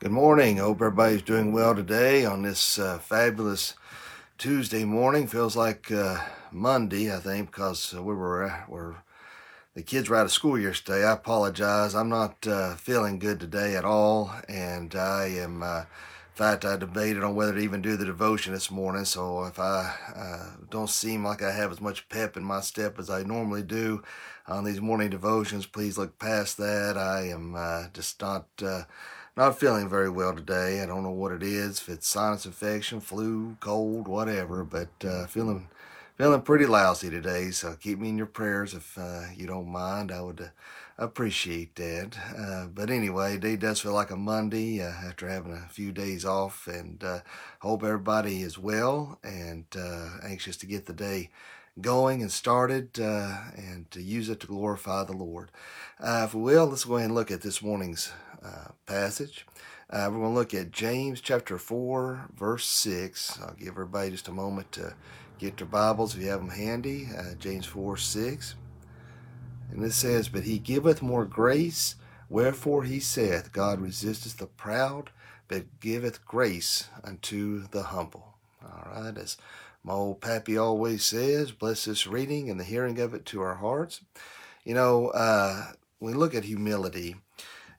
Good morning. Hope everybody's doing well today on this uh, fabulous Tuesday morning. Feels like uh, Monday, I think, because we were, uh, were the kids were out of school yesterday. I apologize. I'm not uh, feeling good today at all, and I am. Uh, in fact, I debated on whether to even do the devotion this morning. So if I uh, don't seem like I have as much pep in my step as I normally do on these morning devotions, please look past that. I am just not not feeling very well today. I don't know what it is. If it's sinus infection, flu, cold, whatever, but uh, feeling feeling pretty lousy today. So keep me in your prayers if uh, you don't mind. I would uh, appreciate that. Uh, but anyway, day does feel like a Monday uh, after having a few days off, and uh, hope everybody is well and anxious to get the day going and started uh, and to use it to glorify the Lord. Uh, if we will, let's go ahead and look at this morning's uh, passage. Uh, we're going to look at James chapter 4, verse 6. I'll give everybody just a moment to get their Bibles if you have them handy. Uh, James 4, 6. And it says, But he giveth more grace, wherefore he saith, God resisteth the proud, but giveth grace unto the humble. All right, as my old pappy always says, bless this reading and the hearing of it to our hearts. You know, uh, when we look at humility,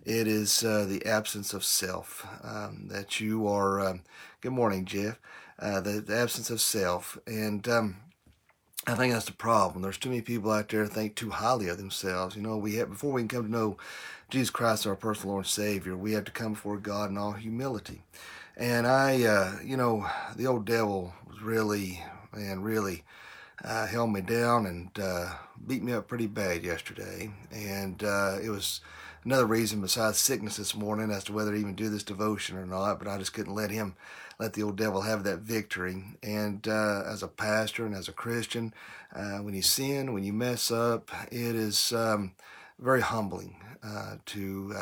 it is uh, the absence of self. Um, that you are, um, good morning, Jeff, uh, the, the, absence of self. And um, I think that's the problem. There's too many people out there think too highly of themselves. You know, we have, before we can come to know Jesus Christ, our personal Lord and Savior, we have to come before God in all humility. And I, uh, you know, the old devil was really, man, really uh, held me down and uh, beat me up pretty bad yesterday. And uh, it was another reason besides sickness this morning as to whether to even do this devotion or not. But I just couldn't let him, let the old devil have that victory. And uh, as a pastor and as a Christian, uh, when you sin, when you mess up, it is um, very humbling uh, to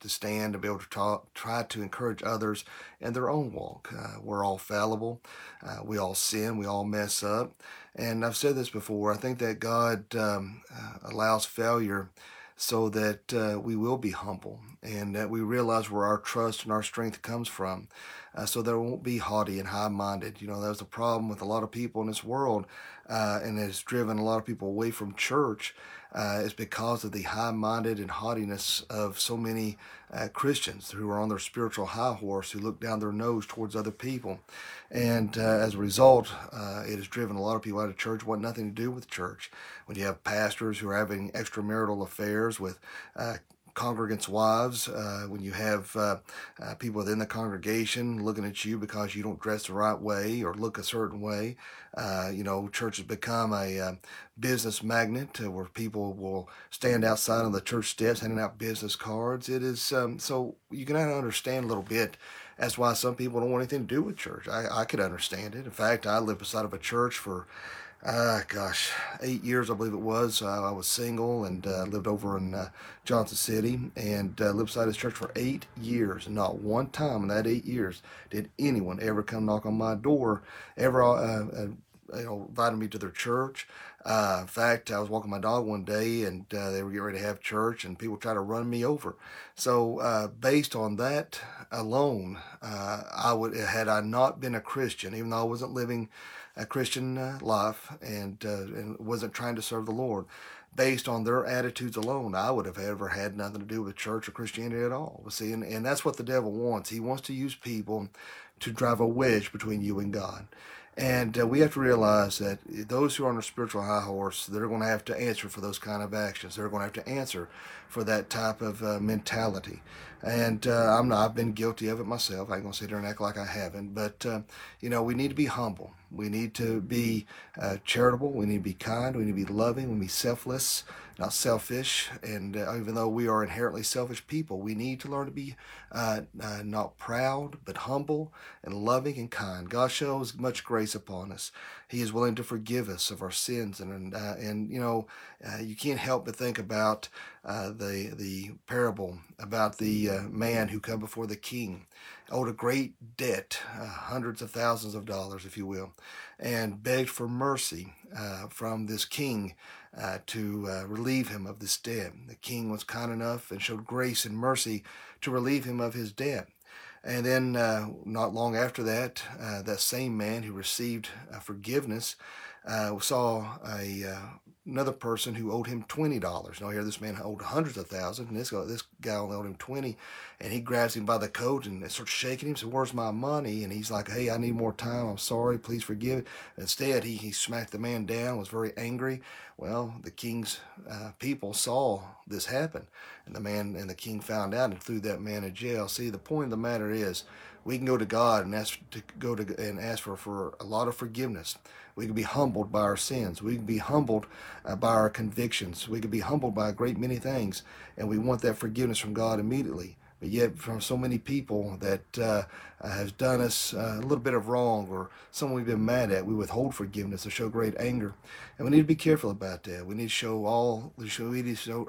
to stand and be able to talk, try to encourage others in their own walk. Uh, we're all fallible. Uh, we all sin. We all mess up. And I've said this before. I think that God um, uh, allows failure so that uh, we will be humble and that we realize where our trust and our strength comes from. Uh, so there won't be haughty and high minded. You know, that's a problem with a lot of people in this world, uh, and it's driven a lot of people away from church uh, is because of the high minded and haughtiness of so many uh, Christians who are on their spiritual high horse, who look down their nose towards other people. And uh, as a result, uh, it has driven a lot of people out of church, want nothing to do with church. When you have pastors who are having extramarital affairs with uh, congregants' wives, uh, when you have uh, uh, people within the congregation looking at you because you don't dress the right way or look a certain way. Uh, you know, church has become a uh, business magnet where people will stand outside on the church steps handing out business cards. It is um, so you can understand a little bit. That's why some people don't want anything to do with church. I, I could understand it. In fact, I lived beside of a church for uh, gosh, eight years, I believe it was. Uh, I was single and uh, lived over in uh, Johnson City and uh, lived beside this church for eight years. And not one time in that eight years did anyone ever come knock on my door, ever uh, uh, you know, invited me to their church. Uh, in fact, I was walking my dog one day and uh, they were getting ready to have church and people tried to run me over. So, uh, based on that alone, I would, had I not been a Christian, even though I wasn't living a Christian uh, life and, uh, and wasn't trying to serve the Lord. Based on their attitudes alone, I would have ever had nothing to do with church or Christianity at all. See, and, and that's what the devil wants. He wants to use people to drive a wedge between you and God. And uh, we have to realize that those who are on a spiritual high horse, they're going to have to answer for those kind of actions. They're going to have to answer for that type of uh, mentality. And uh, I'm not, I've been guilty of it myself. I ain't to sit there and act like I haven't. But, uh, you know, we need to be humble. We need to be uh, charitable. We need to be kind. We need to be loving. We need to be selfless, not selfish. And uh, even though we are inherently selfish people, we need to learn to be uh, uh not proud, but humble and loving and kind. God shows much grace upon us. He is willing to forgive us of our sins. And, and, uh, you know, uh, you can't help but think about the, the parable about the man who come before the king owed a great debt, uh, hundreds of thousands of dollars, if you will, and begged for mercy uh, from this king uh, to uh, relieve him of this debt. The king was kind enough and showed grace and mercy to relieve him of his debt. And then, uh, not long after that, uh, that same man who received forgiveness saw a another person who owed him twenty dollars. Now here, this man owed hundreds of thousands, and this guy, this guy only owed him twenty. And he grabs him by the coat and starts shaking him. Said, "Where's my money?" And he's like, "Hey, I need more time. I'm sorry. Please forgive." Instead, he he smacked the man down. Was very angry. Well, the king's uh, people saw this happen, and the man and the king found out and threw that man in jail. See, the point of the matter is, we can go to God and ask to go to and ask for for a lot of forgiveness. We can be humbled by our sins. We can be humbled uh, by our convictions. We can be humbled by a great many things, and we want that forgiveness from God immediately. But yet, from so many people that uh, has done us uh, a little bit of wrong or someone we've been mad at, we withhold forgiveness or show great anger, and we need to be careful about that. We need to show all. We need to show.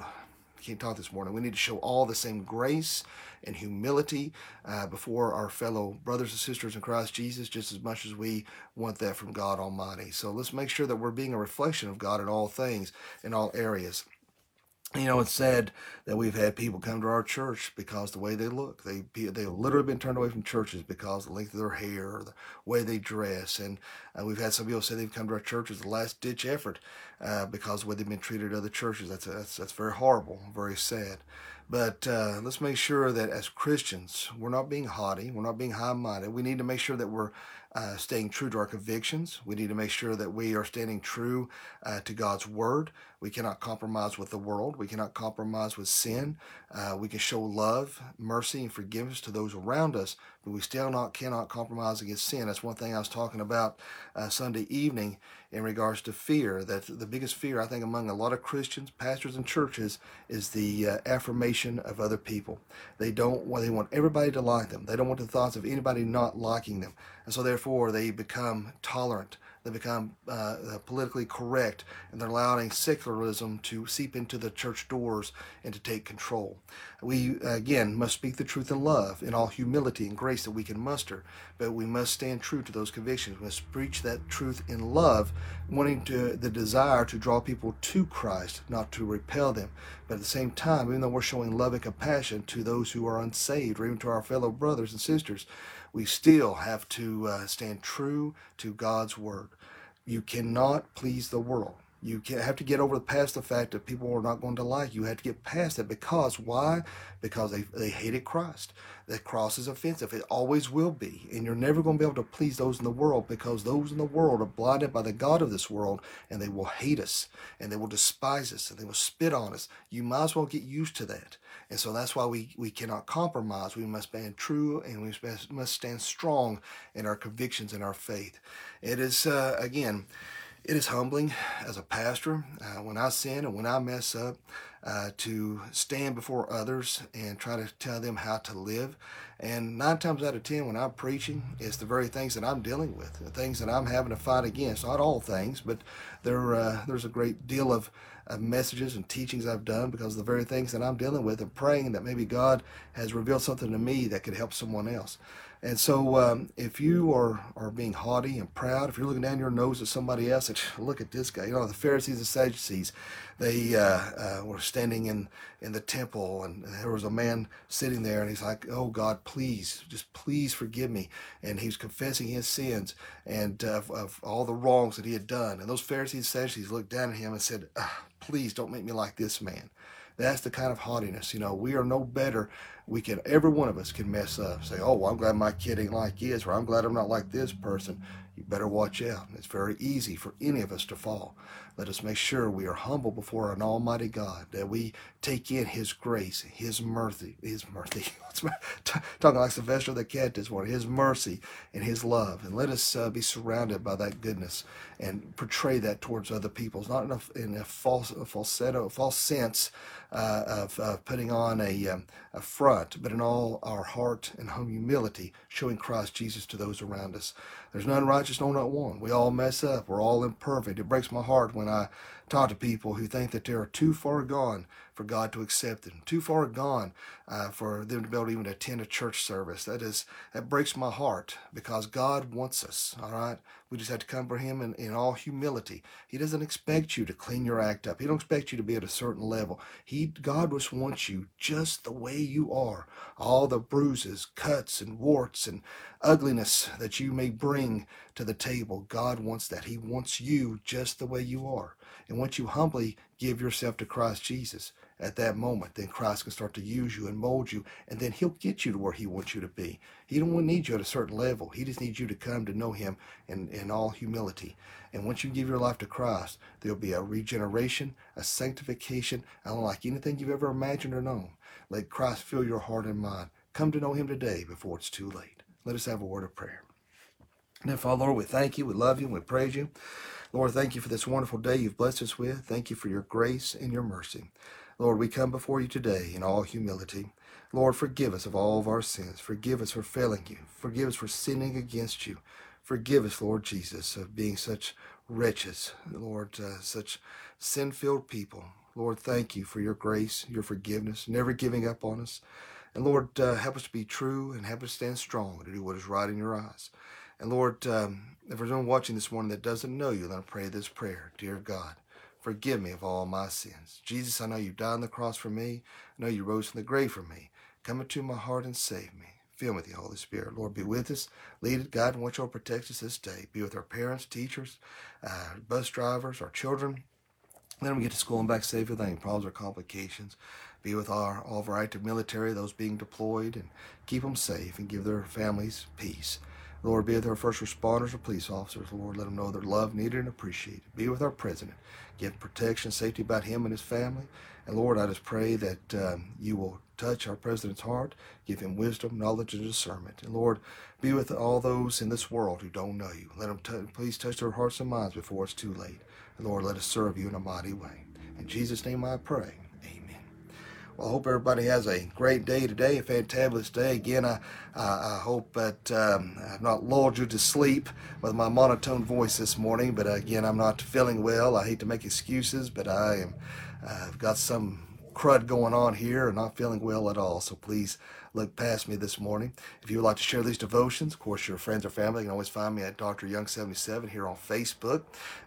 Can't talk this morning. We need to show all the same grace and humility uh, before our fellow brothers and sisters in Christ Jesus, just as much as we want that from God Almighty. So let's make sure that we're being a reflection of God in all things, in all areas you know, it's sad that we've had people come to our church because the way they look. They they've literally been turned away from churches because the length of their hair the way they dress. And uh, we've had some people say they've come to our church as a last ditch effort uh, because the way they've been treated at other churches. That's that's that's very horrible, very sad. But uh, let's make sure that as Christians, we're not being haughty, we're not being high minded. We need to make sure that we're uh, staying true to our convictions. We need to make sure that we are standing true uh, to God's word. We cannot compromise with the world. We cannot compromise with sin. Uh, we can show love, mercy, and forgiveness to those around us, but we still not cannot compromise against sin. That's one thing I was talking about uh, Sunday evening in regards to fear. That the biggest fear I think among a lot of Christians, pastors, and churches is the uh, affirmation of other people. They don't. Well, they want everybody to like them. They don't want the thoughts of anybody not liking them, and so therefore they become tolerant they become uh, uh, politically correct, and they're allowing secularism to seep into the church doors and to take control. We, again, must speak the truth in love, in all humility and grace that we can muster, but we must stand true to those convictions. We must preach that truth in love, wanting to the desire to draw people to Christ, not to repel them. But at the same time, even though we're showing love and compassion to those who are unsaved, or even to our fellow brothers and sisters, we still have to uh, stand true to God's word. You cannot please the world. You have to get over past the fact that people are not going to like you. You have to get past it because why? Because they, they hated Christ. That cross is offensive. It always will be. And you're never going to be able to please those in the world because those in the world are blinded by the God of this world and they will hate us and they will despise us and they will spit on us. You might as well get used to that. And so that's why we, we cannot compromise. We must stand true and we must stand strong in our convictions and our faith. It is, uh, again, it is humbling as a pastor uh, when I sin and when I mess up uh, to stand before others and try to tell them how to live. And nine times out of ten, when I'm preaching, it's the very things that I'm dealing with, the things that I'm having to fight against. Not all things, but there uh, there's a great deal of, of messages and teachings I've done because of the very things that I'm dealing with and praying that maybe God has revealed something to me that could help someone else. And so, um, if you are, are being haughty and proud, if you're looking down your nose at somebody else, and look at this guy, you know, the Pharisees and Sadducees, they uh, uh, were standing in, in the temple, and there was a man sitting there, and he's like, Oh God, please, just please forgive me. And he was confessing his sins and uh, of, of, all the wrongs that he had done. And those Pharisees and Sadducees looked down at him and said, ah, Please don't make me like this man. That's the kind of haughtiness. You know, we are no better. We can, every one of us can mess up. Say, oh, well, I'm glad my kid ain't like his, or I'm glad I'm not like this person. You better watch out. It's very easy for any of us to fall. Let us make sure we are humble before an almighty God, that we take in his grace, his mercy, his mercy. Talking like Sylvester the cat this morning, his mercy and his love. And let us uh, be surrounded by that goodness and portray that towards other people. It's not in a, in a false a falsetto, false sense uh, of, of, putting on a, um, a front, but in all our heart and humility, showing Christ Jesus to those around us. There's none righteous, no, not one. We all mess up. We're all imperfect. It breaks my heart when I talk to people who think that they are too far gone for God to accept them, too far gone uh, for them to be able to even attend a church service. That is that breaks my heart because God wants us. All right, we just have to come for Him in, in all humility. He doesn't expect you to clean your act up. He don't expect you to be at a certain level. He God just wants you just the way you are. All the bruises, cuts, and warts and ugliness that you may bring to the table. God wants that. He wants you just the way you are. And once you humbly give yourself to Christ Jesus, at that moment, then Christ can start to use you and mold you, and then He'll get you to where He wants you to be. He don't need you at a certain level. He just needs you to come to know Him in, in all humility. And once you give your life to Christ, there'll be a regeneration, a sanctification, unlike anything you've ever imagined or known. Let Christ fill your heart and mind. Come to know Him today before it's too late. Let us have a word of prayer. And Father, Lord, we thank you, we love you, we praise you. Lord, thank you for this wonderful day you've blessed us with. Thank you for your grace and your mercy. Lord, we come before you today in all humility. Lord, forgive us of all of our sins. Forgive us for failing you. Forgive us for sinning against you. Forgive us, Lord Jesus, of being such wretches, Lord, uh, such sin filled people. Lord, thank you for your grace, your forgiveness, never giving up on us. And Lord, uh, help us to be true and help us stand strong to do what is right in your eyes. And Lord, um, if there's anyone watching this morning that doesn't know you, then I pray this prayer. Dear God, Forgive me of all my sins. Jesus, I know you died on the cross for me. I know you rose from the grave for me. Come into my heart and save me. Fill me with the Holy Spirit. Lord, be with us. Lead it, God, and watch over protect us this day. Be with our parents, teachers, uh, bus drivers, our children. Let them get to school and back safe without any problems or complications. Be with our, all variety of our active military, those being deployed, and keep them safe and give their families peace. Lord, be with our first responders or police officers. Lord, let them know their love needed, and appreciated. Be with our president. Give protection, safety about him and his family. And Lord, I just pray that um, you will touch our president's heart, give him wisdom, knowledge, and discernment. And Lord, be with all those in this world who don't know you. Let them t- please touch their hearts and minds before it's too late. And Lord, let us serve you in a mighty way. In Jesus' name I pray. Well, I hope everybody has a great day today, a fantabulous day. Again, I, I, I hope that um, I've not lulled you to sleep with my monotone voice this morning, but again, I'm not feeling well. I hate to make excuses, but I am, uh, I've got some crud going on here and not feeling well at all. So please look past me this morning. If you would like to share these devotions, of course, your friends or family can always find me at Dr. Young77 here on Facebook.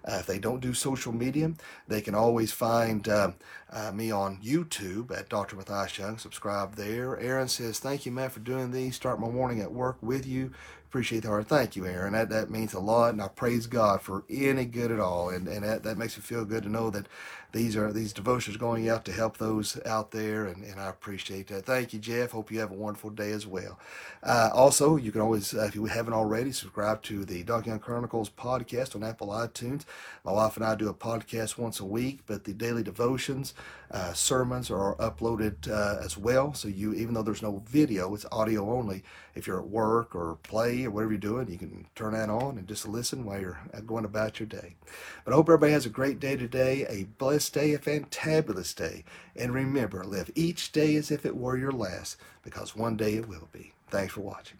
Uh, if they don't do social media, they can always find uh, uh, me on YouTube at Dr. Matthias Young. Subscribe there. Aaron says, Thank you, Matt, for doing these. Start my morning at work with you. Appreciate the heart. Thank you, Aaron. That, that means a lot, and I praise God for any good at all. And, and that, that makes me feel good to know that these are these devotions going out to help those out there, and, and I appreciate that. Thank you, Jeff. Hope you have a wonderful day as well. Uh, also, you can always, uh, if you haven't already, subscribe to the Doc Young Chronicles podcast on Apple iTunes. My wife and I do a podcast once a week, but the daily devotions, uh, sermons are uploaded uh, as well. So you, even though there's no video, it's audio only. If you're at work or play or whatever you're doing, you can turn that on and just listen while you're uh, going about your day. But I hope everybody has a great day today, a blessed day, a fantabulous day. And remember, live each day as if it were your last, because one day it will be. Thanks for watching.